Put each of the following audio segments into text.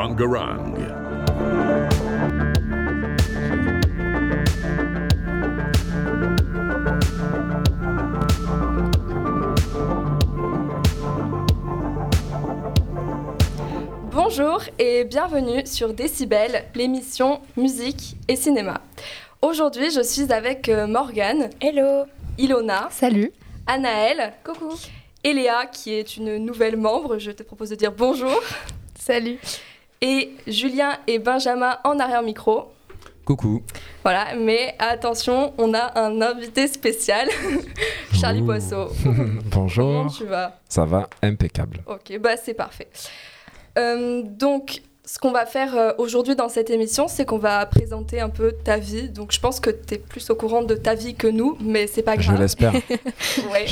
Bangarang. Bonjour et bienvenue sur Décibel, l'émission musique et cinéma. Aujourd'hui, je suis avec euh, Morgane. Hello. Ilona. Salut. Anaël. Coucou. Et Léa, qui est une nouvelle membre. Je te propose de dire bonjour. Salut. Et Julien et Benjamin en arrière-micro. Coucou. Voilà, mais attention, on a un invité spécial, Charlie Ouh. Poisson. Comment Bonjour. tu vas? Ça va impeccable. Ok, bah c'est parfait. Euh, donc, ce qu'on va faire euh, aujourd'hui dans cette émission, c'est qu'on va présenter un peu ta vie. Donc, je pense que tu es plus au courant de ta vie que nous, mais c'est pas Je grave. l'espère. Ouais.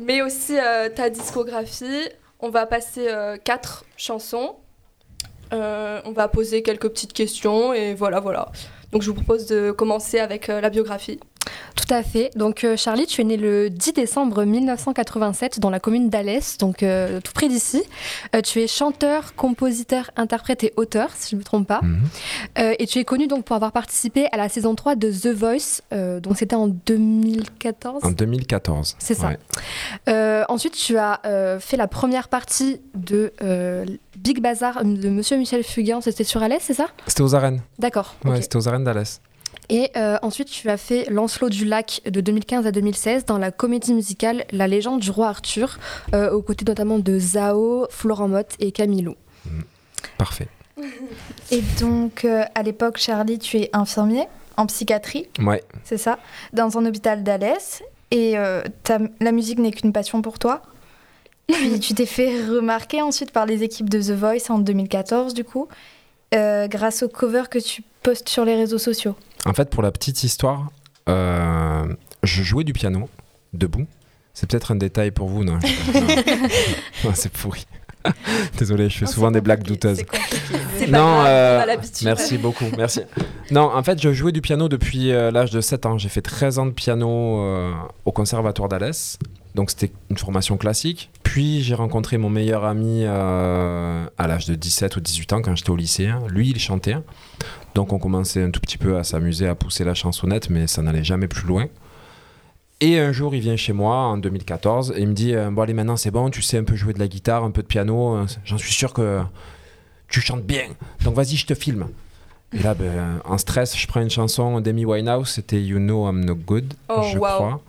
mais aussi euh, ta discographie. On va passer euh, quatre chansons. Euh, on va poser quelques petites questions et voilà, voilà. Donc, je vous propose de commencer avec euh, la biographie. Tout à fait. Donc euh, Charlie, tu es né le 10 décembre 1987 dans la commune d'Alès, donc euh, tout près d'ici. Euh, tu es chanteur, compositeur, interprète et auteur, si je ne me trompe pas. Mhm. Euh, et tu es connu donc pour avoir participé à la saison 3 de The Voice, donc c'était en 2014. En 2014. C'est ça. Ouais. Ensuite, tu as fait la première partie de Big Bazar de Monsieur Michel Fugain. C'était sur Alès, c'est ça? C'était aux arènes. D'accord. Ouais, c'était aux arènes d'Alès. Et euh, ensuite, tu as fait Lancelot du Lac de 2015 à 2016 dans la comédie musicale La légende du roi Arthur, euh, aux côtés notamment de Zao, Florent Mott et Camilou. Parfait. Et donc, euh, à l'époque, Charlie, tu es infirmier en psychiatrie, Ouais. c'est ça, dans un hôpital d'Alès. Et euh, la musique n'est qu'une passion pour toi? Puis tu t'es fait remarquer ensuite par les équipes de The Voice en 2014, du coup, euh, grâce aux covers que tu postes sur les réseaux sociaux? En fait, pour la petite histoire, euh, je jouais du piano debout. C'est peut-être un détail pour vous, non, C'est pourri. Désolé, je fais souvent des blagues douteuses. Non, euh. Merci beaucoup, merci. Non, en fait, je jouais du piano depuis euh, l'âge de 7 ans. J'ai fait 13 ans de piano euh, au conservatoire d'Alès. Donc, c'était une formation classique. Puis, j'ai rencontré mon meilleur ami euh, à l'âge de 17 ou 18 ans quand j'étais au lycée. hein. Lui, il chantait. Donc, on commençait un tout petit peu à s'amuser, à pousser la chansonnette, mais ça n'allait jamais plus loin. Et un jour, il vient chez moi en 2014 et il me dit euh, Bon, allez, maintenant, c'est bon, tu sais un peu jouer de la guitare, un peu de piano. euh, J'en suis sûr que tu chantes bien. Donc vas-y, je te filme. Et là, ben, en stress, je prends une chanson d'Amy Winehouse, c'était You Know I'm No Good, Oh, je wow. crois.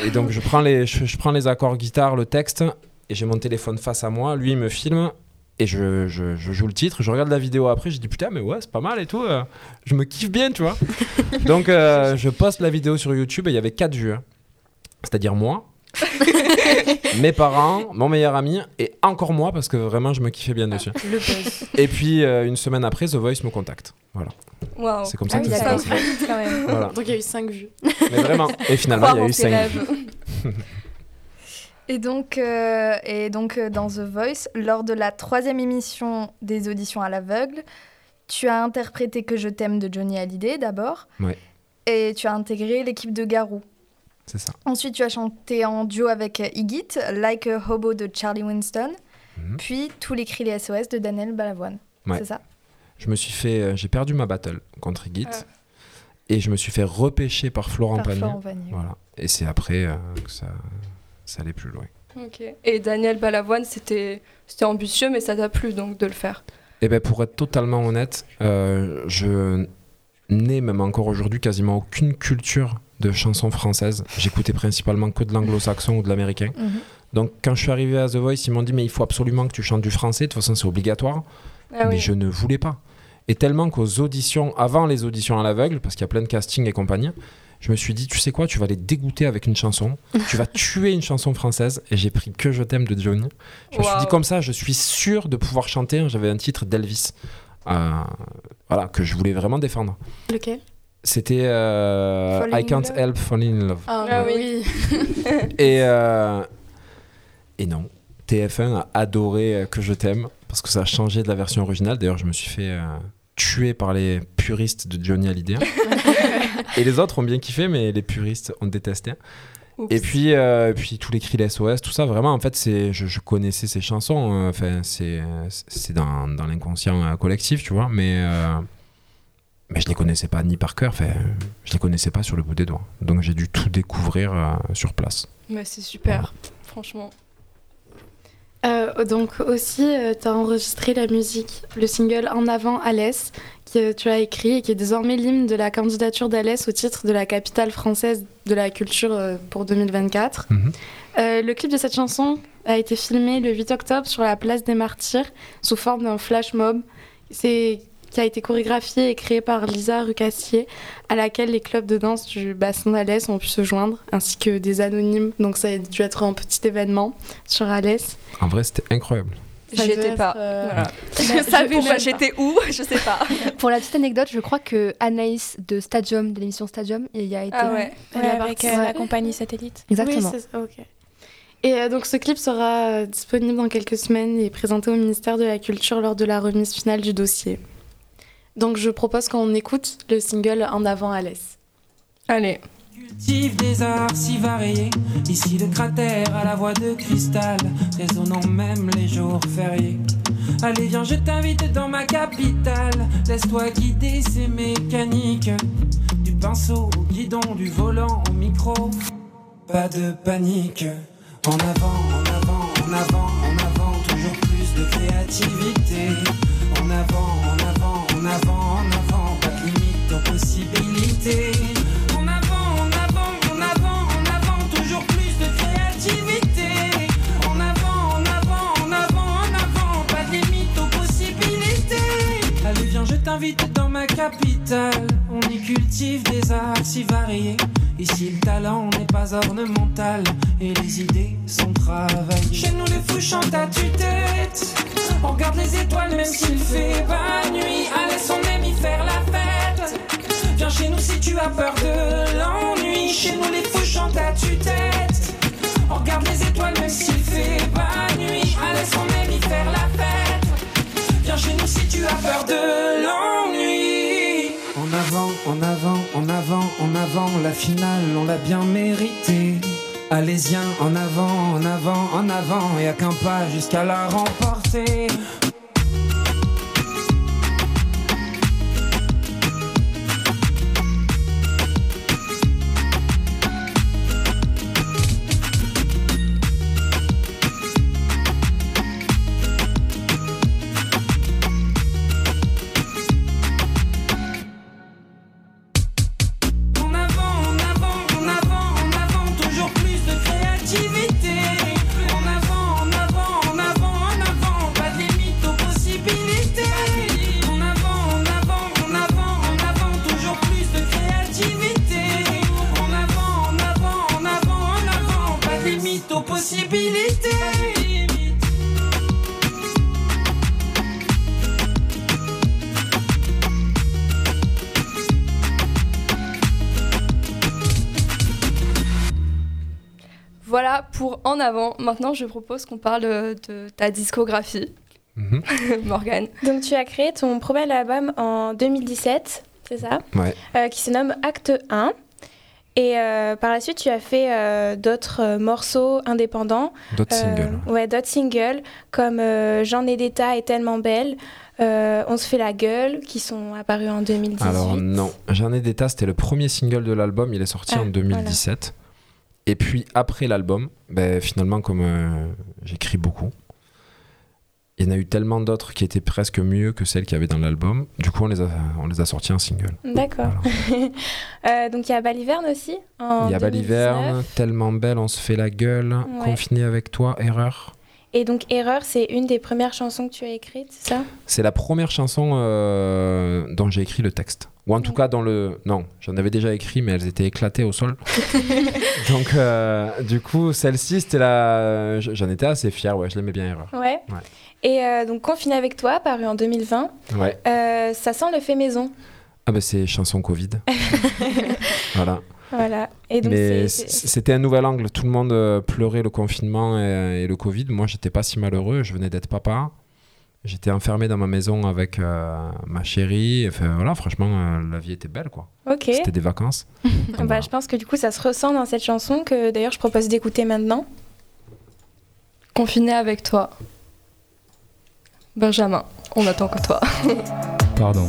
Et donc je prends, les, je, je prends les accords guitare, le texte, et j'ai mon téléphone face à moi, lui il me filme, et je, je- je joue le titre, je regarde la vidéo après, je dis putain, mais ouais, c'est pas mal et tout, euh, je me kiffe bien, tu vois. donc euh, je poste la vidéo sur YouTube, et il y avait 4 vues. hein. C'est-à-dire moi, mes parents, mon meilleur ami, et encore moi, parce que vraiment je me kiffais bien dessus. Le buzz. Et puis euh, une semaine après, The Voice me contacte. Voilà. C'est comme ça Ah que ça s'est passé. Voilà. Donc il y a eu 5 vues. Mais vraiment. Et finalement, il y a eu ses 5 rêves. Et donc, euh, et donc euh, dans The Voice, lors de la troisième émission des auditions à l'aveugle, tu as interprété Que je t'aime de Johnny Hallyday d'abord. Ouais. Et tu as intégré l'équipe de Garou. C'est ça. Ensuite, tu as chanté en duo avec euh, Iggy, Like a Hobo de Charlie Winston, Mhm. puis Tous les cris les SOS de Daniel Balavoine. Ouais. C'est ça Je me suis fait. euh, j'ai perdu ma battle contre Git. Ah. Et je me suis fait repêcher par Florent Par Pagny. Florent Pagny. Voilà. Et c'est après que ça, ça allait plus loin. Ok. Et Daniel Balavoine, c'était ambitieux, mais ça t'a plu donc de le faire? Et ben pour être totalement honnête, euh, je n'ai même encore aujourd'hui quasiment aucune culture de chansons françaises. J'écoutais principalement que de l'anglo-saxon ou de l'américain. Mhm. Donc quand je suis arrivé à The Voice, ils m'ont dit mais il faut absolument que tu chantes du français, de toute façon c'est obligatoire. Ah mais oui. je ne voulais pas. Et tellement qu'aux auditions, avant les auditions à l'aveugle, parce qu'il y a plein de castings et compagnie, je me suis dit, tu sais quoi, tu vas les dégoûter avec une chanson, tu vas tuer une chanson française, et j'ai pris Que je t'aime de Johnny. Je me suis dit comme ça, je suis sûr de pouvoir chanter. J'avais un titre d'Elvis, euh, voilà, que je voulais vraiment défendre. Lequel? C'était euh, I Can't Love. Help Falling in Love. Ah, Ah bah oui. oui. Et, euh, et non, TF1 a adoré Que je t'aime parce que ça a changé de la version originale. D'ailleurs, je me suis fait euh, tuer par les puristes de Johnny Hallyday. et les autres ont bien kiffé, mais les puristes ont détesté. Oups. Et puis, euh, puis tous les cris SOS, tout ça, vraiment, en fait, c'est, je, je connaissais ces chansons. euh, Enfin, c'est, c'est dans, dans l'inconscient euh, collectif, tu vois. Mais, mais je les connaissais pas ni par cœur. Enfin, je les connaissais pas sur le bout des doigts. Donc j'ai dû tout découvrir sur place. Mais c'est super, franchement. Euh, donc aussi, tu as enregistré la musique, le single En avant Alès, que tu as écrit et qui est désormais l'hymne de la candidature d'Alès au titre de la capitale française de la culture euh, pour 2024. Mhm. Euh, le clip de cette chanson a été filmé le 8 octobre sur la place des Martyrs sous forme d'un flash mob. C'est qui a été chorégraphié et créé par Lisa Rucassier, à laquelle les clubs de danse du bassin d'Alès ont pu se joindre, ainsi que des anonymes. Donc ça a dû être un petit événement sur Alès. En vrai, c'était incroyable. J'y étais pas. euh, Voilà. je Je savais pourquoi même j'étais où Je sais pas. Pour la petite anecdote, je crois que Anaïs de Stadium, de l'émission Stadium, il y a été. Ah ouais. Elle Ouais, a avec euh, la compagnie satellite. Exactement. Oui, c'est ça, ok. Et euh, donc ce clip sera euh, disponible dans quelques semaines et présenté au ministère de la Culture lors de la remise finale du dossier. Donc je propose qu'on écoute le single En avant Alès. Allez. Cultive des arts si variés. Ici le cratère à la voix de cristal, résonnant même les jours fériés. Allez, viens, je t'invite dans ma capitale. Laisse-toi guider, c'est mécanique. Du pinceau au guidon, du volant au micro. Pas de panique. En avant, en avant, en avant, en avant, toujours plus de créativité. En avant, en avant, en avant, en avant, pas de limite aux possibilités. En avant, en avant, en avant, en avant, toujours plus de créativité. En avant, en avant, en avant, en avant, pas de limite aux possibilités. Allez, viens, je t'invite dans ma capitale. On y cultive des arts si variés. Ici, le talent n'est pas ornemental et les idées sont travaillées. Chez nous, les fous chantent à tue-tête. On regarde les étoiles même s'il fait pas nuit. Allez, on aime y faire la fête. Viens chez nous si tu as peur de l'ennui. Chez nous, les fous chantent à tue-tête. On regarde les étoiles même s'il fait pas nuit. Allez, on aime y faire la fête. Viens chez nous si tu as peur de l'ennui. En avant, en avant, en avant, en avant, la finale, on l'a bien méritée. Allez-y, en avant, en avant, en avant, et à qu'un pas jusqu'à la remporter. En avant. Maintenant, je propose qu'on parle euh, de ta discographie, Mhm. Morgane. Donc tu as créé ton premier album en 2017, c'est ça? Ouais. Euh, Qui se nomme Acte 1. Et euh, par la suite, tu as fait euh, d'autres euh, morceaux indépendants. D'autres Euh, singles. Ouais, d'autres singles comme euh, J'en ai d'état et tellement belle. euh, On se fait la gueule, qui sont apparus en 2018. Alors non, J'en ai des tas, c'était le premier single de l'album, il est sorti Ah, en 2017. Et puis après l'album, ben, finalement comme euh, j'écris beaucoup, il y en a eu tellement d'autres qui étaient presque mieux que celles qu'il y avait dans l'album. Du coup on les a, on les a sortis en single. D'accord. Euh, donc il y a Baliverne aussi. Il y a 2019. Baliverne, Tellement belle, on se fait la gueule, Ouais. Confiné avec toi, Erreur. Et donc Erreur, c'est une des premières chansons que tu as écrites, c'est ça? C'est la première chanson euh, dont j'ai écrit le texte. Ou en tout Ouais. cas dans le... Non, j'en avais déjà écrit, mais elles étaient éclatées au sol. Donc euh, du coup, celle-ci, c'était la... J'en étais assez fier, ouais, je l'aimais bien, Erreur. Ouais. Ouais. Et euh, donc Confiné avec toi, paru en 2020, Ouais. ça sent le fait maison. Ah bah c'est chanson Covid. voilà. Voilà. Et donc Mais c'était un nouvel angle. Tout le monde euh, pleurait le confinement et, et le Covid. Moi, j'étais pas si malheureux. Je venais d'être papa. J'étais enfermé dans ma maison avec euh, ma chérie. Enfin, voilà, franchement, euh, la vie était belle, quoi. Ok. C'était des vacances. Donc, Bah, voilà. je pense que du coup, ça se ressent dans cette chanson que d'ailleurs je propose d'écouter maintenant. Confiné avec toi. Benjamin, on attend que toi. Pardon.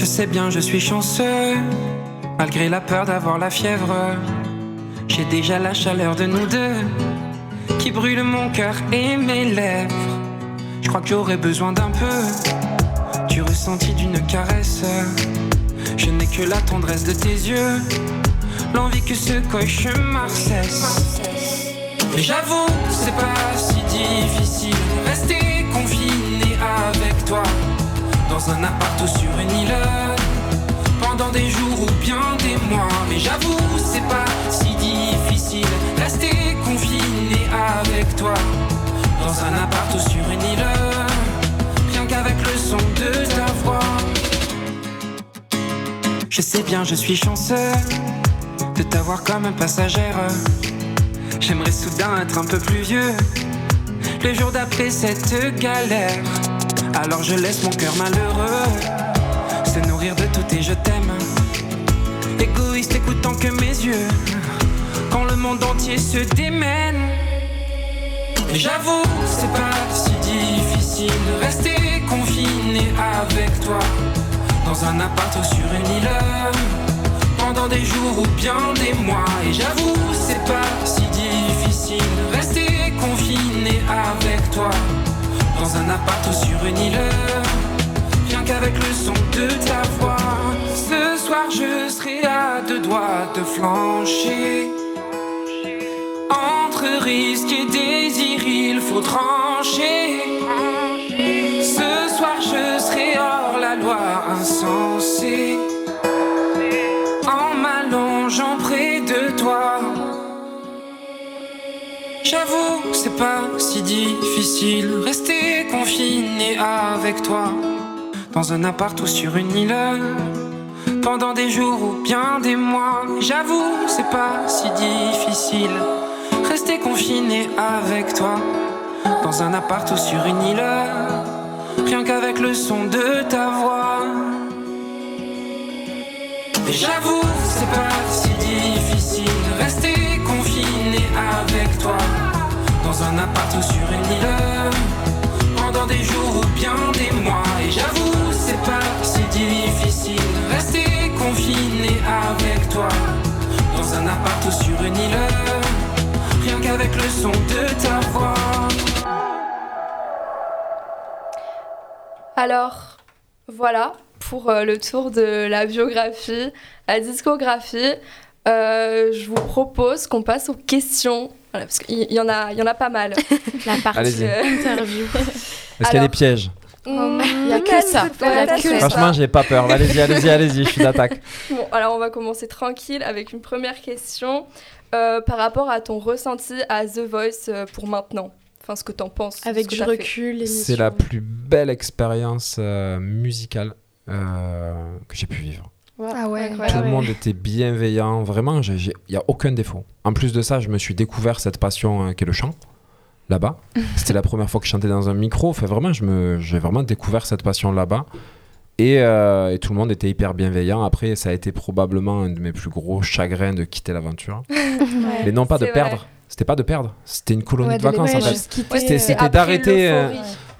Je sais bien, je suis chanceux, malgré la peur d'avoir la fièvre. J'ai déjà la chaleur de nous deux, qui brûle mon cœur et mes lèvres. Je crois que j'aurais besoin d'un peu du ressenti d'une caresse. Je n'ai que la tendresse de tes yeux, l'envie que ce cauchemar cesse. Mais j'avoue, c'est pas si difficile rester confiné avec toi dans un appart ou sur une île pendant des jours ou bien des mois. Mais j'avoue, c'est pas si difficile rester confiné avec toi dans un appart ou sur une île, rien qu'avec le son de ta voix. Je sais bien, je suis chanceux de t'avoir comme passagère. J'aimerais soudain être un peu plus vieux le jour d'après cette galère. Alors je laisse mon cœur malheureux se nourrir de tout et je t'aime. Égoïste écoutant que mes yeux, quand le monde entier se démène. J'avoue, c'est pas si difficile rester confiné avec toi dans un appart ou sur une île pendant des jours ou bien des mois. Et j'avoue, c'est pas si difficile rester confiné avec toi dans un appart sur une île. Rien qu'avec le son de ta voix. Ce soir, je serai à deux doigts de flancher. Entre risque et désir, il faut trancher. Ce soir, je serai hors la loi insensée. J'avoue, c'est pas si difficile. Rester confiné avec toi. Dans un appart ou sur une île. Pendant des jours ou bien des mois. J'avoue, c'est pas si difficile. Rester confiné avec toi. Dans un appart ou sur une île. Rien qu'avec le son de ta voix. J'avoue, c'est pas si difficile avec toi dans un appart sur une île pendant des jours ou bien des mois. Et j'avoue, c'est pas si difficile rester confiné avec toi dans un appart sur une île rien qu'avec le son de ta voix. Alors, voilà pour euh, le tour de la biographie, la discographie. Euh, je vous propose qu'on passe aux questions. Voilà, parce qu'il y, en a- il y en a pas mal. La partie Allez-y. Euh, interview. Est-ce qu'il y a des pièges Il y a que ça. Il y a que ça. Franchement, j'ai pas peur. Allez-y, allez-y, allez-y, je suis d'attaque. Bon, alors on va commencer tranquille avec une première question euh, par rapport à ton ressenti à The Voice euh, pour maintenant. Enfin, ce que t'en penses. Avec du recul. C'est la plus belle expérience euh, musicale euh, que j'ai pu vivre. Ah ouais. Ouais, Tout ouais. le monde était bienveillant, vraiment, il n'y a aucun défaut. En plus de ça, je me suis découvert cette passion euh, qu'est le chant, là-bas. C'était la première fois que je chantais dans un micro. Enfin, vraiment, je me- j'ai vraiment découvert cette passion là-bas. Et, euh, et tout le monde était hyper bienveillant. Après, ça a été probablement un de mes plus gros chagrins de quitter l'aventure. Mais non pas de perdre. C'était pas de perdre. C'était une colonie Ouais, de de vacances en fait. C'était- euh, d'arrêter, euh.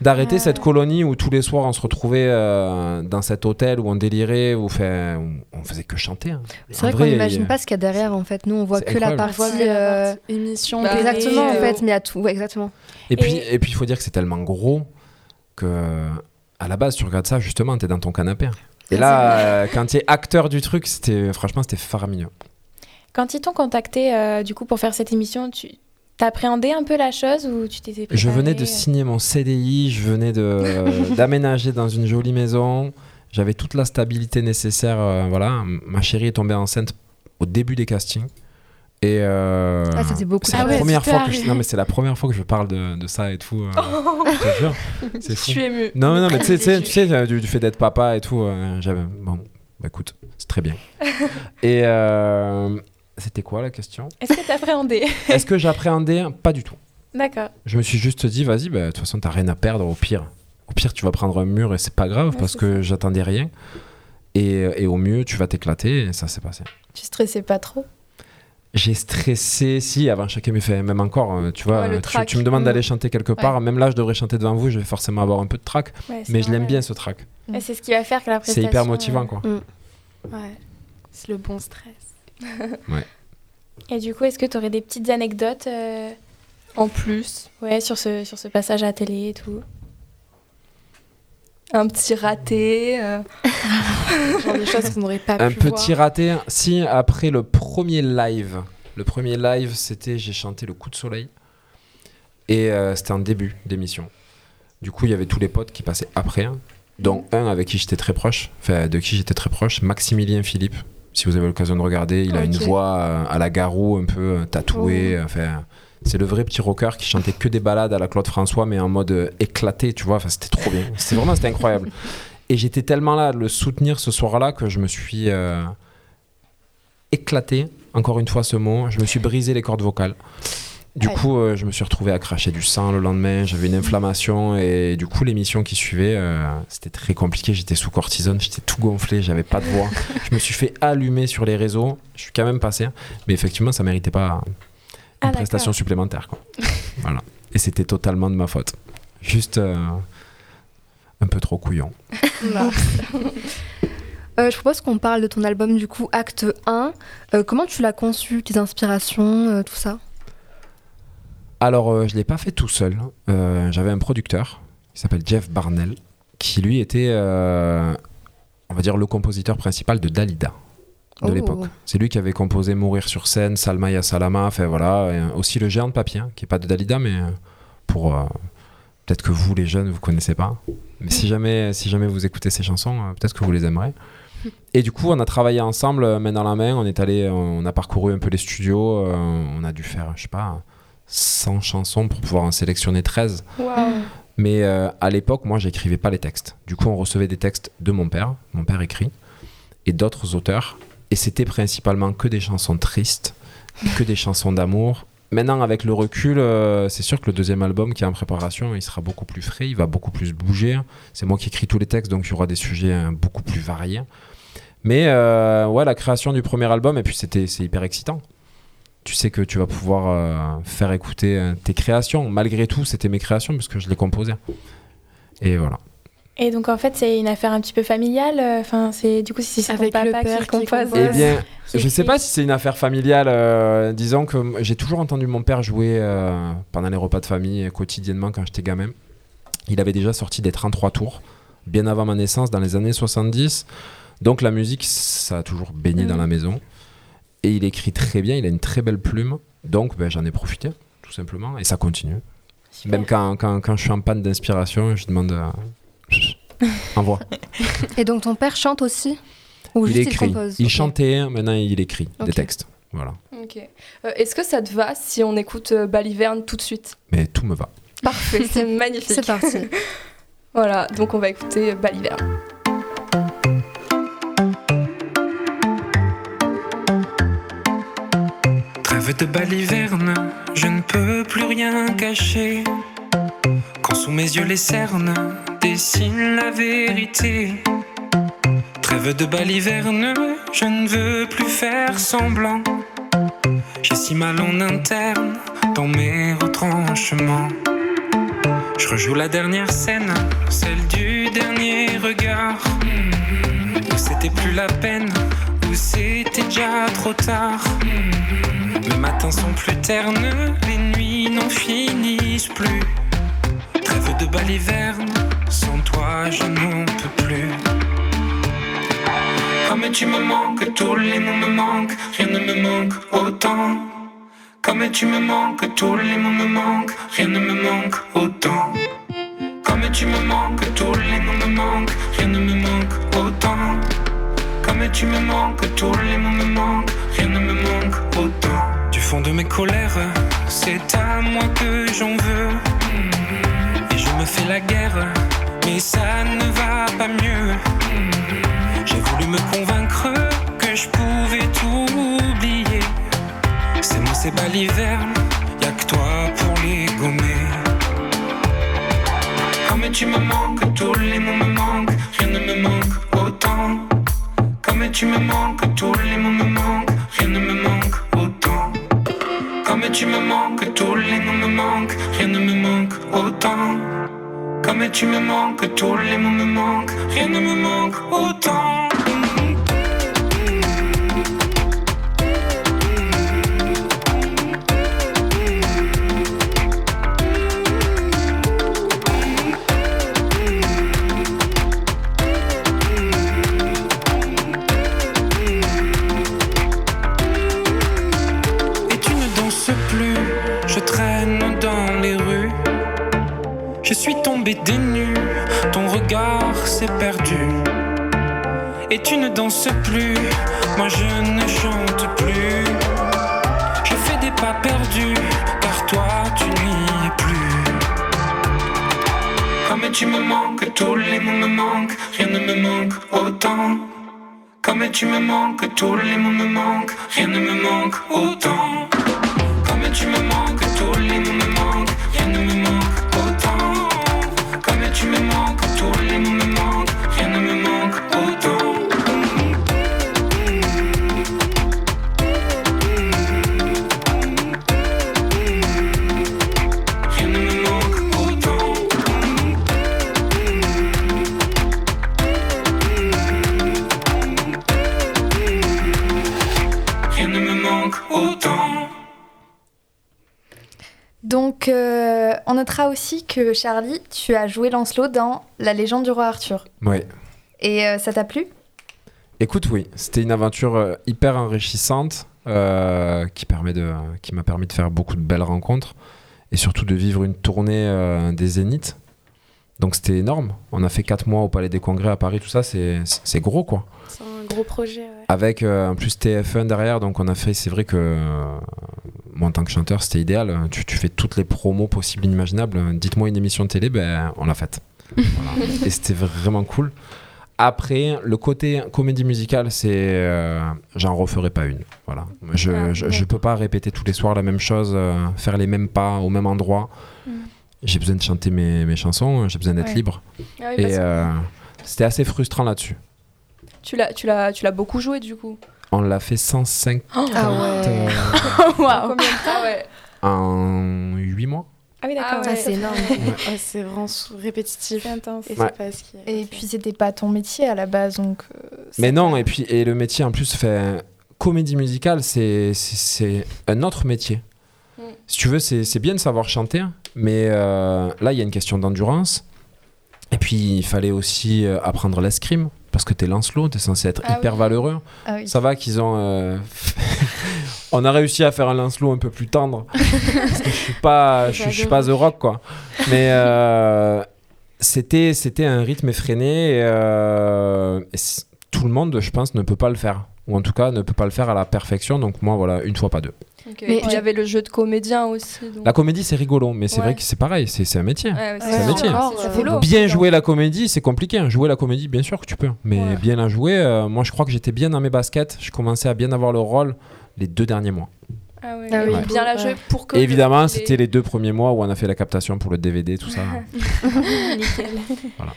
D'arrêter cette colonie où tous les soirs on se retrouvait euh, dans cet hôtel où on délirait, où, fait, où on faisait que chanter. hein. C'est vrai qu'on n'imagine il- pas ce qu'il y a derrière en fait. Nous on voit que la incroyable. partie. euh, partie émission. Bah, Exactement en euh, fait, mais il y a tout. Ouais, exactement. Et puis, Et- puis il faut dire que c'est tellement gros que à la base tu regardes ça justement, t'es dans ton canapé. Et Ah, là, euh, quand tu es acteur du truc, c'était franchement c'était faramineux. Quand ils t'ont contacté euh, du coup pour faire cette émission, tu t'appréhendais un peu la chose ou tu t'étais préparé Je venais de euh, signer mon CDI, je venais de d'aménager dans une jolie maison. J'avais toute la stabilité nécessaire. euh, voilà, ma chérie est tombée enceinte au début des castings. Et euh, Ah, beaucoup. c'est Ah la ouais, première fois que je, arrivé. non mais c'est la première fois que je parle de, de ça et tout. euh, je te jure, c'est Je fou. suis émue. Non, non, mais tu sais, tu du, du fait d'être papa et tout, euh, j'avais. Bon, bah écoute, c'est très bien. et euh, C'était quoi la question Est-ce que t'appréhendais Est-ce que j'appréhendais Pas du tout. D'accord. Je me suis juste dit, vas-y, bah, de toute façon, t'as rien à perdre au pire. Au pire, tu vas prendre un mur et c'est pas grave Ouais, parce c'est que j'attendais rien. Et, et au mieux, tu vas t'éclater et ça s'est passé. Tu stressais pas trop? J'ai stressé, si, avant chacun me fait, même encore, euh, tu vois, Ouais, tu, tu me demandes Mm. d'aller chanter quelque part, même là, je devrais chanter devant vous, je vais forcément avoir un peu de trac, Ouais, c'est mais je l'aime bien ce trac. Et C'est ce qui va faire que la C'est prestation. hyper motivant, euh, quoi. Ouais. C'est le bon stress. Et du coup, est-ce que tu aurais des petites anecdotes euh, En plus, ouais, sur, ce, sur ce passage à la télé et tout? Un petit raté. euh, Genre des choses qu'on n'aurait pas Un pu petit voir. raté, si, après le premier live, le premier live, c'était, j'ai chanté le coup de soleil, et euh, c'était en début d'émission. Du coup, il y avait tous les potes qui passaient après, hein, dont un avec qui j'étais très proche, enfin, de qui j'étais très proche, Maximilien Philippe. Si vous avez l'occasion de regarder, il a une voix euh, à la Garou, un peu euh, tatouée. Enfin, c'est le vrai petit rocker qui chantait que des balades à la Claude François, mais en mode euh, éclaté, tu vois. Enfin, c'était trop bien. C'était vraiment, c'était incroyable. Et j'étais tellement là à le soutenir ce soir-là que je me suis euh, éclaté, encore une fois ce mot, je me suis brisé les cordes vocales. Du coup, euh, je me suis retrouvé à cracher du sang le lendemain, j'avais une inflammation et du coup, l'émission qui suivait, euh, c'était très compliqué, j'étais sous cortisone, j'étais tout gonflé, j'avais pas de voix. je me suis fait allumer sur les réseaux, je suis quand même passé, mais effectivement, ça méritait pas une Ah, prestation supplémentaire. Quoi. voilà. Et c'était totalement de ma faute. Juste euh, un peu trop couillon. Euh, je propose qu'on parle de ton album du coup Acte 1. Euh, comment tu l'as conçu, tes inspirations, euh, tout ça? Alors, euh, je ne l'ai pas fait tout seul. Euh, J'avais un producteur qui s'appelle Jeff Barnell, qui lui était, euh, on va dire, le compositeur principal de Dalida de Oh. l'époque. C'est lui qui avait composé Mourir sur scène, Salma ya Salama, enfin voilà, et, aussi Le Géant de papier, hein, qui est pas de Dalida, mais pour peut-être que vous les jeunes vous connaissez pas, mais si jamais si jamais vous écoutez ces chansons, peut-être que vous les aimerez. Et du coup, on a travaillé ensemble, main dans la main. On est allé, on a parcouru un peu les studios. on a dû faire, je sais pas, 100 chansons pour pouvoir en sélectionner 13. Waouh Mais euh, à l'époque, moi, j'écrivais pas les textes. Du coup, on recevait des textes de mon père, mon père écrit, et d'autres auteurs. Et c'était principalement que des chansons tristes, que des chansons d'amour. Maintenant, avec le recul, euh, c'est sûr que le deuxième album qui est en préparation, il sera beaucoup plus frais, il va beaucoup plus bouger. C'est moi qui écris tous les textes, donc il y aura des sujets hein, beaucoup plus variés. Mais euh, ouais, la création du premier album, et puis c'était, c'est hyper excitant. Tu sais que tu vas pouvoir euh, faire écouter euh, tes créations. Malgré tout, c'était mes créations parce que je les composais. Et voilà. Et donc en fait, c'est une affaire un petit peu familiale. euh, Enfin, c'est du coup si c'est ton Avec le papa père qui compose. Eh bien, je sais pas si c'est une affaire familiale. euh, disons que j'ai toujours entendu mon père jouer euh, pendant les repas de famille quotidiennement quand j'étais gamin. Il avait déjà sorti des 33 tours, bien avant ma naissance, dans les années 70. Donc la musique, ça a toujours baigné dans la maison. Et il écrit très bien, il a une très belle plume. Donc ben, j'en ai profité, tout simplement. Et ça continue. Super. Même quand, quand, quand je suis en panne d'inspiration, je demande... euh, envoie. Et donc ton père chante aussi? Ou il juste écrit. il compose? Il Ok. chantait, maintenant il écrit des textes. Voilà. Ok. Euh, Est-ce que ça te va si on écoute euh, Baliverne tout de suite? Mais tout me va. Parfait, c'est magnifique. C'est parti. Voilà, donc on va écouter Baliverne. Trêve de baliverne, je ne peux plus rien cacher. Quand sous mes yeux les cernes dessinent la vérité. Trêve de baliverne, je ne veux plus faire semblant. J'ai si mal en interne dans mes retranchements. Je rejoue la dernière scène, celle du dernier regard. Où c'était plus la peine, où c'était déjà trop tard. Les matins sont plus ternes, les nuits n'en finissent plus. Trêve de baliverne, sans toi je n'en peux plus. Comme tu me manques, tous les mots me manquent, rien ne me manque autant. Comme tu me manques, tous les mots me manquent, rien ne me manque autant. Comme tu me manques, tous les mots me manquent, rien ne me manque autant. Comme tu me manques, tous les mots me manquent, rien ne me manque autant. Du fond de mes colères, c'est à moi que j'en veux. Et je me fais la guerre, mais ça ne va pas mieux. J'ai voulu me convaincre que je pouvais tout oublier. ces balivernes, y'a que toi pour les gommer. Comme tu me manques, tous les mots me Comme tu me manques, tous les mots me manquent, rien ne me manque autant. Comme tu me manques, tous les mots me manquent, rien ne me manque autant. Comme tu me manques, tous les mots me manquent, rien ne me manque autant. Et tu ne danses plus, moi je ne chante plus. Je fais des pas perdus, car toi tu n'y es plus. Comme tu me manques, tous les mots me manquent, rien ne me manque autant. Comme tu me manques, tous les mots me manquent, rien ne me manque autant. Comme tu me manques, Donc, euh, on notera aussi que Charlie, tu as joué Lancelot dans La légende du roi Arthur. Ouais. Et euh, ça t'a plu? Écoute, oui, c'était une aventure euh, hyper enrichissante euh, qui permet de, qui m'a permis de faire beaucoup de belles rencontres et surtout de vivre une tournée euh, des Zéniths. Donc c'était énorme. On a fait 4 mois au Palais des Congrès à Paris, tout ça, c'est c'est gros quoi. C'est un gros projet. ouais. Avec euh, en plus TF1 derrière, donc on a fait, c'est vrai que euh, moi en tant que chanteur, c'était idéal. Tu, tu fais toutes les promos possibles, inimaginables. Dites-moi une émission de télé, ben on l'a faite. Voilà. Et c'était vraiment cool. Après, le côté comédie musicale, c'est. euh, J'en referai pas une. Voilà. Je, Ah, je, je peux pas répéter tous les soirs la même chose, euh, faire les mêmes pas au même endroit. Mm. J'ai besoin de chanter mes, mes chansons, j'ai besoin d'être Ouais. libre. Ah oui, Et euh, c'était assez frustrant là-dessus. tu l'as beaucoup joué du coup. On l'a fait 105 Ah ouais. euh, Combien de temps ouais. en 8 mois. Ah oui, d'accord. Ah ouais. c'est énorme. Ouais, c'est vraiment sous- répétitif. C'est intense. Et Ouais. pas ce qui Et puis, c'était pas ton métier à la base, donc. euh, Mais non, et puis et le métier en plus fait comédie musicale, c'est c'est- c'est un autre métier. Mm. Si tu veux, c'est c'est bien de savoir chanter, mais euh, là il y a une question d'endurance. Et puis il fallait aussi euh, apprendre l'escrime parce que t'es Lancelot, t'es censé être Ah hyper oui. valeureux. Ah oui. Ça va qu'ils ont. euh, On a réussi à faire un Lancelot un peu plus tendre. parce que je suis pas, je, je suis pas The Rock quoi. Mais euh, c'était c'était un rythme effréné. Et, euh, et tout le monde, je pense, ne peut pas le faire. Ou en tout cas, ne peut pas le faire à la perfection. Donc moi, voilà, une fois pas deux. Ok. Mais Et puis il y avait le jeu de comédien aussi. donc- La comédie, c'est rigolo, mais c'est Ouais. vrai que c'est pareil, c'est un métier. Ouais, c'est un métier. Bien jouer la comédie, c'est compliqué. hein. Jouer la comédie, bien sûr que tu peux. Mais Ouais. bien la jouer, euh, moi je crois que j'étais bien dans mes baskets. Je commençais à bien avoir le rôle les deux derniers mois. Ah Ah oui. ouais. bien la jouer pour que. Et évidemment, les- c'était les deux premiers mois où on a fait la captation pour le DVD, tout ça.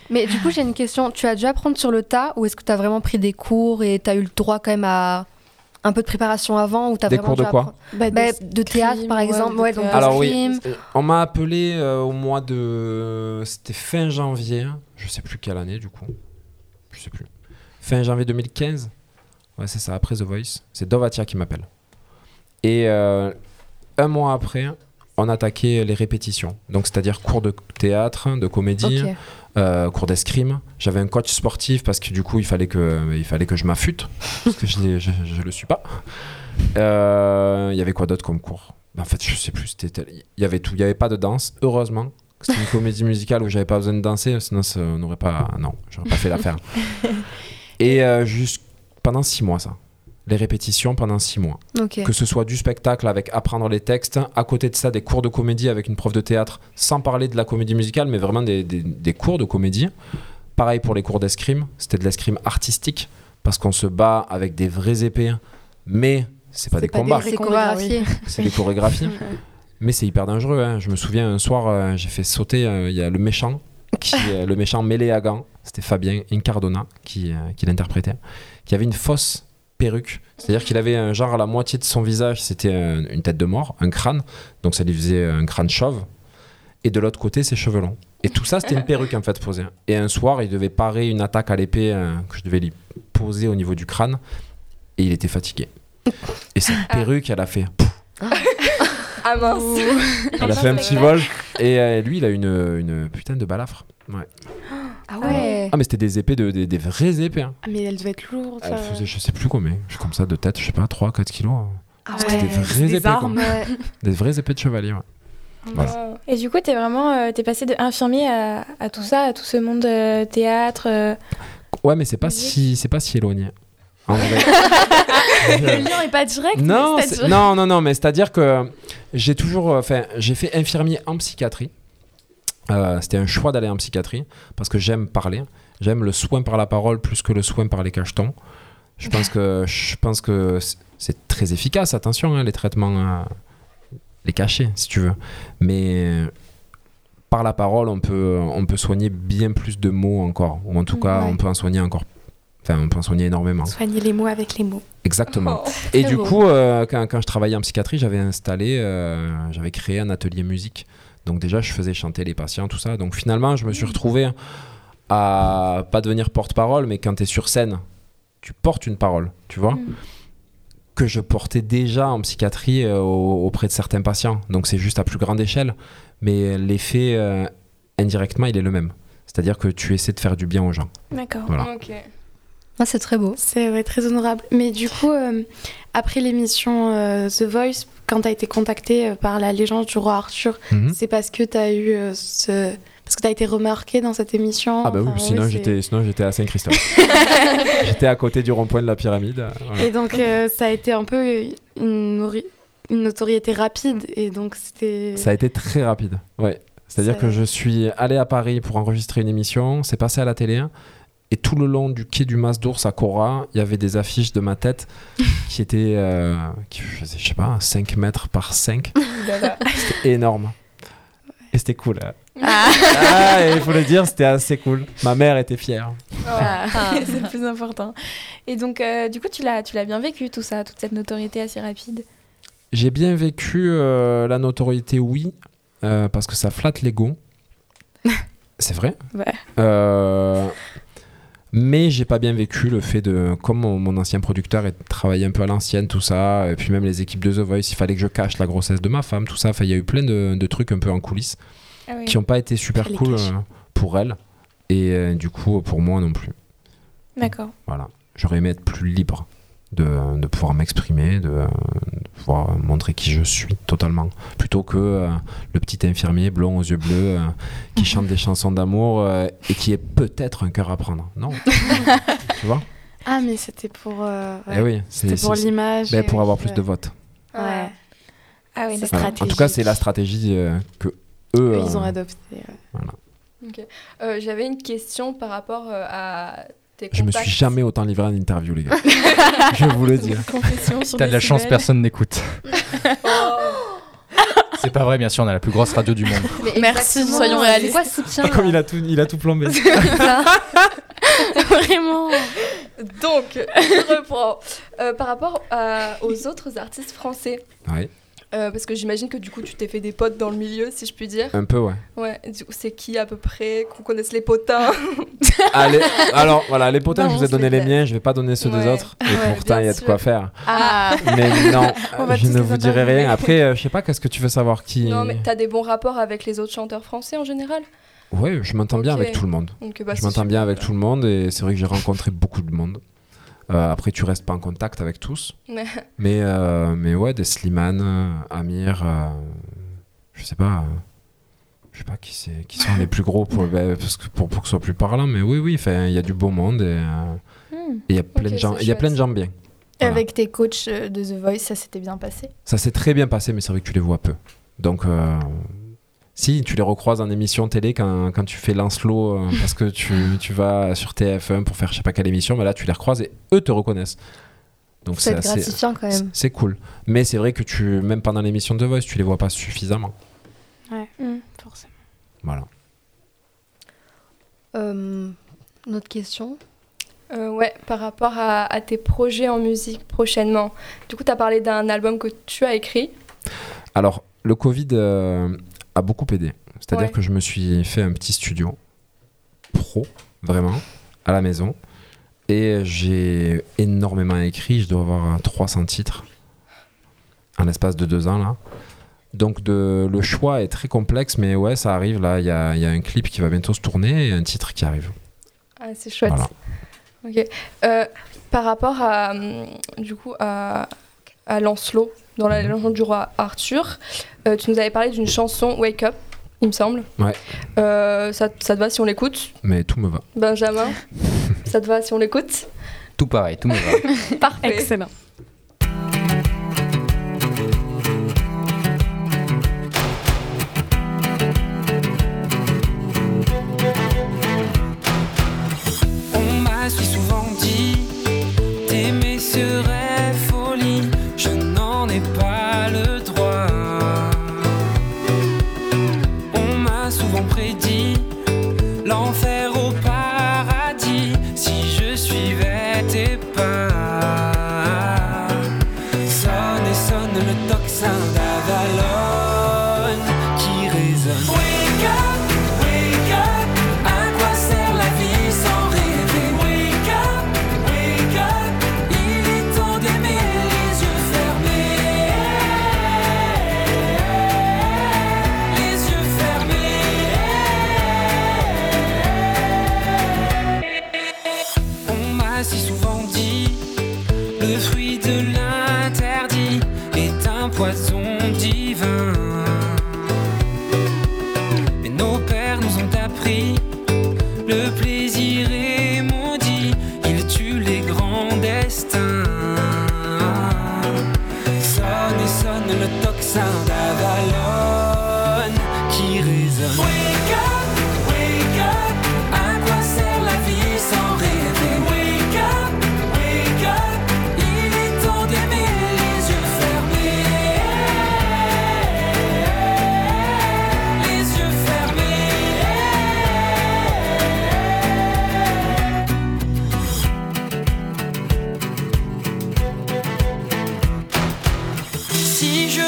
Mais du coup, j'ai une question. Tu as dû apprendre sur le tas ou est-ce que tu as vraiment pris des cours et tu as eu le droit quand même à un peu de préparation avant ou t'as Des vraiment cours de quoi Bah, Bah, De théâtre, par exemple. Ouais, donc. Alors oui, euh, on m'a appelé euh, au mois de... C'était fin janvier, je sais plus quelle année du coup. Je sais plus. Fin janvier 2015. Ouais, c'est ça, après The Voice. C'est Dovatia qui m'appelle. Et euh, un mois après, on attaquait les répétitions. Donc c'est-à-dire cours de théâtre, de comédie, euh, cours d'escrime. J'avais un coach sportif parce que du coup, il fallait que, il fallait que je m'affûte. parce que je ne le suis pas. Euh, Il y avait quoi d'autre comme cours? En fait, je sais plus. Il y avait tout. Il n'y avait pas de danse, heureusement. C'était une comédie musicale où j'avais pas besoin de danser, sinon ça, n'aurait pas. Non, j'aurais pas fait l'affaire. Et euh, juste pendant six mois, ça. Les répétitions pendant six mois. Que ce soit du spectacle avec apprendre les textes, à côté de ça, des cours de comédie avec une prof de théâtre, sans parler de la comédie musicale, mais vraiment des, des- des cours de comédie. Pareil pour les cours d'escrime, c'était de l'escrime artistique, parce qu'on se bat avec des vraies épées, mais c'est pas des pas des combats, C'est combats, chorégraphié. c'est des chorégraphies. Mais c'est hyper dangereux. hein. Je me souviens un soir, euh, j'ai fait sauter. euh, Il y a le méchant, qui, euh, le méchant mêlé à gants. C'était Fabien Incardona qui, euh, qui l'interprétait, qui avait une fausse perruque. C'est-à-dire qu'il avait un genre à la moitié de son visage, c'était un- une tête de mort, un crâne. Donc ça lui faisait un crâne chauve. Et de l'autre côté, ses cheveux longs. Et tout ça, c'était une perruque en fait posée. Et un soir, il devait parer une attaque à l'épée euh, que je devais lui poser au niveau du crâne. Et il était fatigué. Et cette perruque, elle a fait Ah mince. elle a fait un petit vol et euh, lui il a une, une putain de balafre. Ouais. Ah ouais. Ah mais c'était des épées de des, des vraies épées. hein. Ah, mais elle devait être lourde. Elle ça. faisait je sais plus combien, je comme ça de tête, je sais pas 3 4 kilos. Ah C'était des ouais. vraies des épées quoi. armes. Des vraies épées de chevalier. ouais. Voilà. Ah. Et du coup, t'es vraiment euh, t'es passé de infirmier à, à tout ça, à tout ce monde euh, théâtre. euh. Ouais, mais c'est pas si c'est pas si éloigné. En vrai. Le lien est pas direct. non, mais c'est- c'est-à-dire- non, non, non, mais c'est-à-dire que j'ai toujours, euh, enfin, j'ai fait infirmier en psychiatrie. Euh, C'était un choix d'aller en psychiatrie parce que j'aime parler, j'aime le soin par la parole plus que le soin par les cachetons. Je pense que je pense que c'est très efficace. Attention, hein, les traitements, euh, les cachets, si tu veux, mais euh, par la parole, on peut, on peut soigner bien plus de mots encore, ou en tout cas, Ouais. on peut en soigner encore. Enfin, on peut en soigner énormément. Soigner les mots avec les mots. Exactement. Oh. Et du beau. coup, euh, quand, quand je travaillais en psychiatrie, j'avais installé, euh, j'avais créé un atelier musique. Donc déjà, je faisais chanter les patients, tout ça. Donc finalement, je me suis retrouvé à pas devenir porte-parole, mais quand tu es sur scène, tu portes une parole, tu vois, Mm. que je portais déjà en psychiatrie euh, au- auprès de certains patients. Donc c'est juste à plus grande échelle, mais l'effet euh, indirectement, il est le même. C'est-à-dire que tu essaies de faire du bien aux gens. D'accord. Voilà. Ah, c'est très beau. C'est ouais, très honorable. Mais du coup, euh, après l'émission euh, The Voice, quand tu as été contacté euh, par la légende du roi Arthur, Mhm. c'est parce que tu as eu euh, ce. Parce que tu as été remarqué dans cette émission? Ah bah oui, sinon j'étais sinon j'étais à Saint-Christophe. j'étais à côté du rond-point de la pyramide. voilà. Et donc, euh, ça a été un peu une, une notoriété rapide. Et donc, c'était. Ça a été très rapide. Ouais. C'est-à-dire que je suis allé à Paris pour enregistrer une émission, c'est passé à la télé. Et tout le long du quai du Mas d'Ours à Cora, il y avait des affiches de ma tête qui étaient, euh, qui faisaient, je sais pas, 5 mètres par 5. C'était énorme. Et c'était cool. hein. Ah, et il faut le dire, c'était assez cool. Ma mère était fière. Ah. c'est le plus important. Et donc, euh, du coup, tu l'as, tu l'as bien vécu tout ça, toute cette notoriété assez rapide? J'ai bien vécu euh, la notoriété, oui, euh, parce que ça flatte l'ego. C'est vrai? Ouais. Mais j'ai pas bien vécu le fait de, comme mon, mon ancien producteur est travaillé un peu à l'ancienne, tout ça, et puis même les équipes de The Voice, il fallait que je cache la grossesse de ma femme, tout ça. Enfin, il y a eu plein de, de trucs un peu en coulisses Ah oui. qui n'ont pas été super cool euh, pour elle, et euh, du coup pour moi non plus. D'accord. Voilà. J'aurais aimé être plus libre de, de pouvoir m'exprimer, de pouvoir montrer qui je suis totalement. Plutôt que euh, le petit infirmier blond aux yeux bleus euh, qui chante des chansons d'amour euh, et qui est peut-être un cœur à prendre. Non. tu vois? Ah, mais c'était pour. euh, ouais. Eh oui, c'est C'était pour l'image. ben, pour oui, avoir plus de votes. Ouais. Ah oui, C'est d'accord. Voilà. En tout cas, c'est la stratégie euh, que eux. Ils ont adopté. ouais. Ok. Euh, J'avais une question par rapport euh, à je me suis jamais autant livré en interview, les gars. je vous le dis. Confession sur T'as de la chance, personne n'écoute. Oh. C'est pas vrai, bien sûr, on a la plus grosse radio du monde. Mais Merci, soyons réalistes. quoi ce soutien Comme il a tout, il a tout plombé. Vraiment. Donc, je reprends. Euh, par rapport à- aux autres artistes français, Ouais, euh, parce que j'imagine que du coup tu t'es fait des potes dans le milieu, si je puis dire. un peu, ouais. Ouais, du coup, c'est qui à peu près Qu'on connaisse les potins Allez, alors voilà, les potins, je vous ai donné les les miens, je vais pas donner ceux des autres. Et Ouais, pourtant, il y a de quoi faire. Ah. Mais non, je ne vous dirai rien. Après, euh, je sais pas, qu'est-ce que tu veux savoir qui. Non, mais t'as des bons rapports avec les autres chanteurs français en général? Ouais, je m'entends bien avec tout le monde. Donc, bah, je m'entends bien avec tout le monde et c'est vrai que j'ai rencontré beaucoup de monde. Euh, après, tu restes pas en contact avec tous. Mais- euh, mais ouais, des Slimane, euh, Amir, euh, je sais pas. je sais pas qui, c'est, qui sont les plus gros pour, ben, parce que pour, pour que ce soit plus parlant, mais oui, oui, il y a du beau monde et Hmm. il y a plein de gens, il y a plein de gens bien. Voilà. avec tes coachs de The Voice, ça s'était bien passé? Ça s'est très bien passé, mais c'est vrai que tu les vois peu. Donc, si tu les recroises en émission télé quand, quand tu fais Lancelot, euh, parce que tu, tu vas sur TF1 pour faire je sais pas quelle émission, mais là tu les recroises et eux te reconnaissent. Donc C'est gratifiant quand même. c'est cool. Mais c'est vrai que tu, même pendant l'émission de Voice, tu les vois pas suffisamment. Ouais, Mm. forcément. Voilà. Euh, une autre question? Euh, ouais, par rapport à, à tes projets en musique prochainement. Du coup, tu as parlé d'un album que tu as écrit. Alors, le Covid euh, a beaucoup aidé. C'est-à-dire Ouais. que je me suis fait un petit studio pro, vraiment, à la maison. Et j'ai énormément écrit. Je dois avoir 300 titres en l'espace de deux ans, là. Donc, de, le choix est très complexe, mais ouais, ça arrive. Là, il y a, il y a un clip qui va bientôt se tourner et un titre qui arrive. Ah, c'est chouette. Voilà. Ok. Euh, par rapport à, hum, du coup, à, à Lancelot, dans la légende du roi Arthur, euh, tu nous avais parlé d'une chanson Wake Up, il me semble. Ouais. Euh, ça, ça te va si on l'écoute? Mais tout me va. Benjamin, ça te va si on l'écoute? Tout pareil, tout me va. Parfait. Excellent.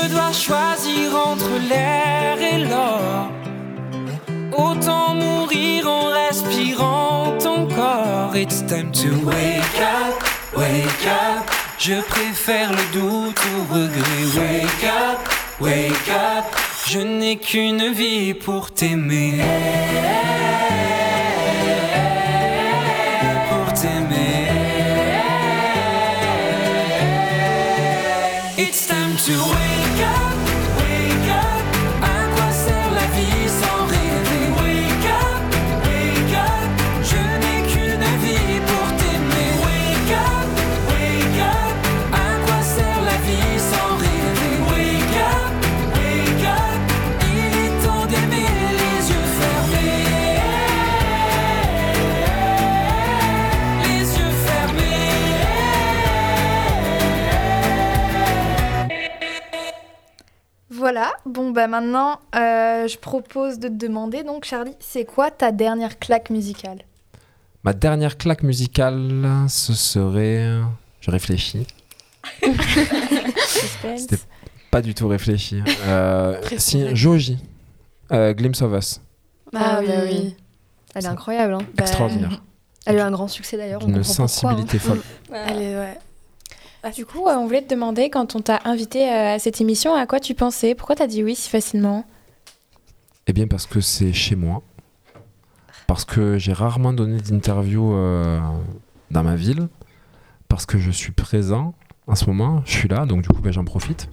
Je dois choisir entre l'air et l'or, autant mourir en respirant ton corps. It's time to wake up, wake up. Je préfère le doute au regret. Wake up, wake up. Je n'ai qu'une vie pour t'aimer. Voilà, bon bah maintenant euh, je propose de te demander donc Charlie, c'est quoi ta dernière claque musicale? Ma dernière claque musicale, ce serait. Je réfléchis. C'était pas du tout réfléchi. Euh, si, Joji. Euh, Glimpse of Us. Ah, oui, bah oui. Elle est incroyable. hein. Extraordinaire. Elle a eu un grand succès d'ailleurs. pourquoi, hein. sensibilité folle. Elle est, ouais. Du coup, euh, on voulait te demander, quand on t'a invité euh, à cette émission, à quoi tu pensais? Pourquoi t'as dit oui si facilement? Eh bien, parce que c'est chez moi. Parce que j'ai rarement donné d'interview euh, dans ma ville. Parce que je suis présent en ce moment. Je suis là, donc du coup, ben, j'en profite.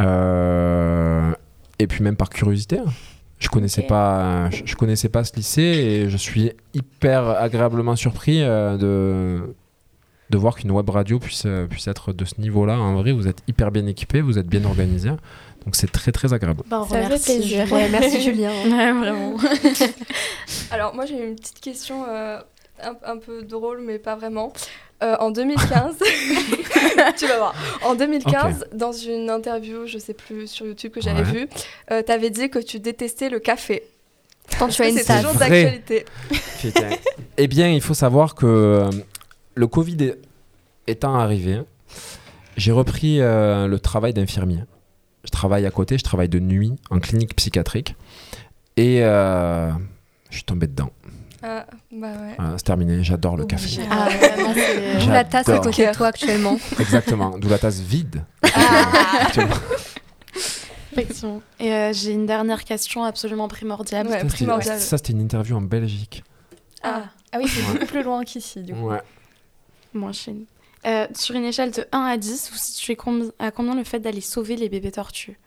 Euh, et puis, même par curiosité. hein. Je connaissais pas, je, je connaissais pas ce lycée et je suis hyper agréablement surpris euh, de de voir qu'une web radio puisse euh, puisse être de ce niveau-là. En vrai, vous êtes hyper bien équipé, vous êtes bien organisé, donc c'est très très agréable. Bah, on Ça fait remercie. plaisir. Ouais, merci Julien. Ouais, vraiment. Alors, moi, j'ai une petite question euh, un, un peu drôle, mais pas vraiment. Euh, en 2015, tu vas voir. En 2015, dans une interview, je sais plus, sur YouTube que j'avais Ouais. vue, euh, tu avais dit que tu détestais le café. Quand tu as une C'est toujours Vrai. d'actualité. Eh bien, il faut savoir que euh, le Covid étant arrivé, j'ai repris euh, le travail d'infirmier. Je travaille à côté, je travaille de nuit en clinique psychiatrique. Et euh, je suis tombé dedans. Ah, bah ouais. Voilà, c'est terminé, j'adore le café. Ah, vraiment, c'est- D'où la tasse à côté de toi actuellement. Exactement, d'où la tasse vide. Ah. Actuellement. Effectivement. Et euh, j'ai une dernière question absolument primordiale. Ouais, Ça, c'était-. Ça, c'était une interview en Belgique. Ah. Ah oui, c'est Ouais. beaucoup plus loin qu'ici, du coup. Ouais. Moins. Euh, sur une échelle de 1 à 10, vous situez combi- à combien le fait d'aller sauver les bébés tortues?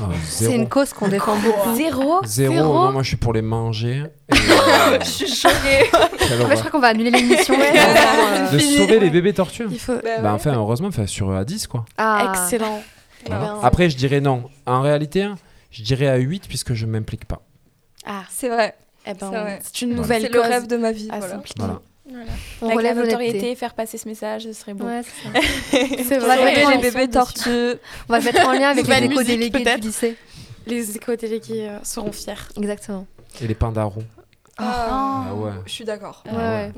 Oh, C'est une cause qu'on défend beaucoup. Zéro? Zéro, Zéro? non, moi je suis pour les manger. Et, euh, Je suis choquée. quelle En fait, je crois qu'on va annuler l'émission. Ouais. Euh, de sauver les bébés tortues? Il faut. Bah Bah, enfin, heureusement, enfin, sur à 10 quoi. Ah. Excellent. Voilà. Après, je dirais non. En réalité, je dirais à 8 puisque je m'implique pas. Ah, C'est vrai. eh ben, C'est une Voilà. nouvelle C'est le rêve de ma vie. à voilà. s'impliquer. Voilà. Voilà. On Avec la relève l'honnêteté. notoriété, faire passer ce message, ce serait beau. Ouais, c'est vrai. mettre Sauver en- les bébés tortues. On va mettre en lien avec les éco-délégués du lycée. Les éco-délégués euh, seront fiers. Exactement. Et les pandarons. Ah, Ah ouais. Je suis d'accord. Ouais, ouais.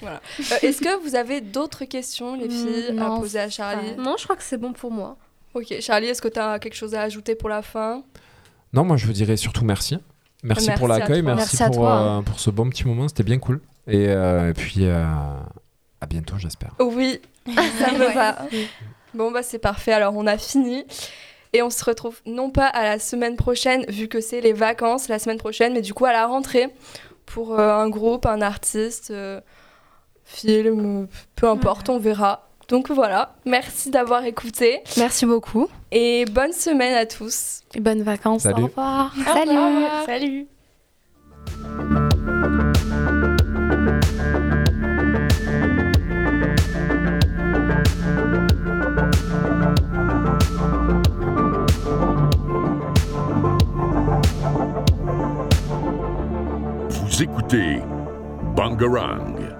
Voilà. Euh, Est-ce que vous avez d'autres questions, les filles, non, à poser à Charlie Non, je crois que c'est bon pour moi. Ok, Charlie, est-ce que tu as quelque chose à ajouter pour la fin? Non, moi je vous dirais surtout merci. Merci, Merci pour l'accueil, merci, pour, toi, euh, pour ce bon petit moment, c'était bien cool. Et, euh, et puis euh, à bientôt, j'espère. Oui, ça me va. Bon, bah c'est parfait. Alors, on a fini. Et on se retrouve non pas à la semaine prochaine, vu que c'est les vacances la semaine prochaine, mais du coup à la rentrée pour euh, un groupe, un artiste, euh, film, peu importe, on verra. Donc voilà, merci d'avoir écouté Merci beaucoup. et bonne semaine à tous. Et bonnes vacances. Salut. Au revoir. Salut. Salut. Écoutez Bangarang.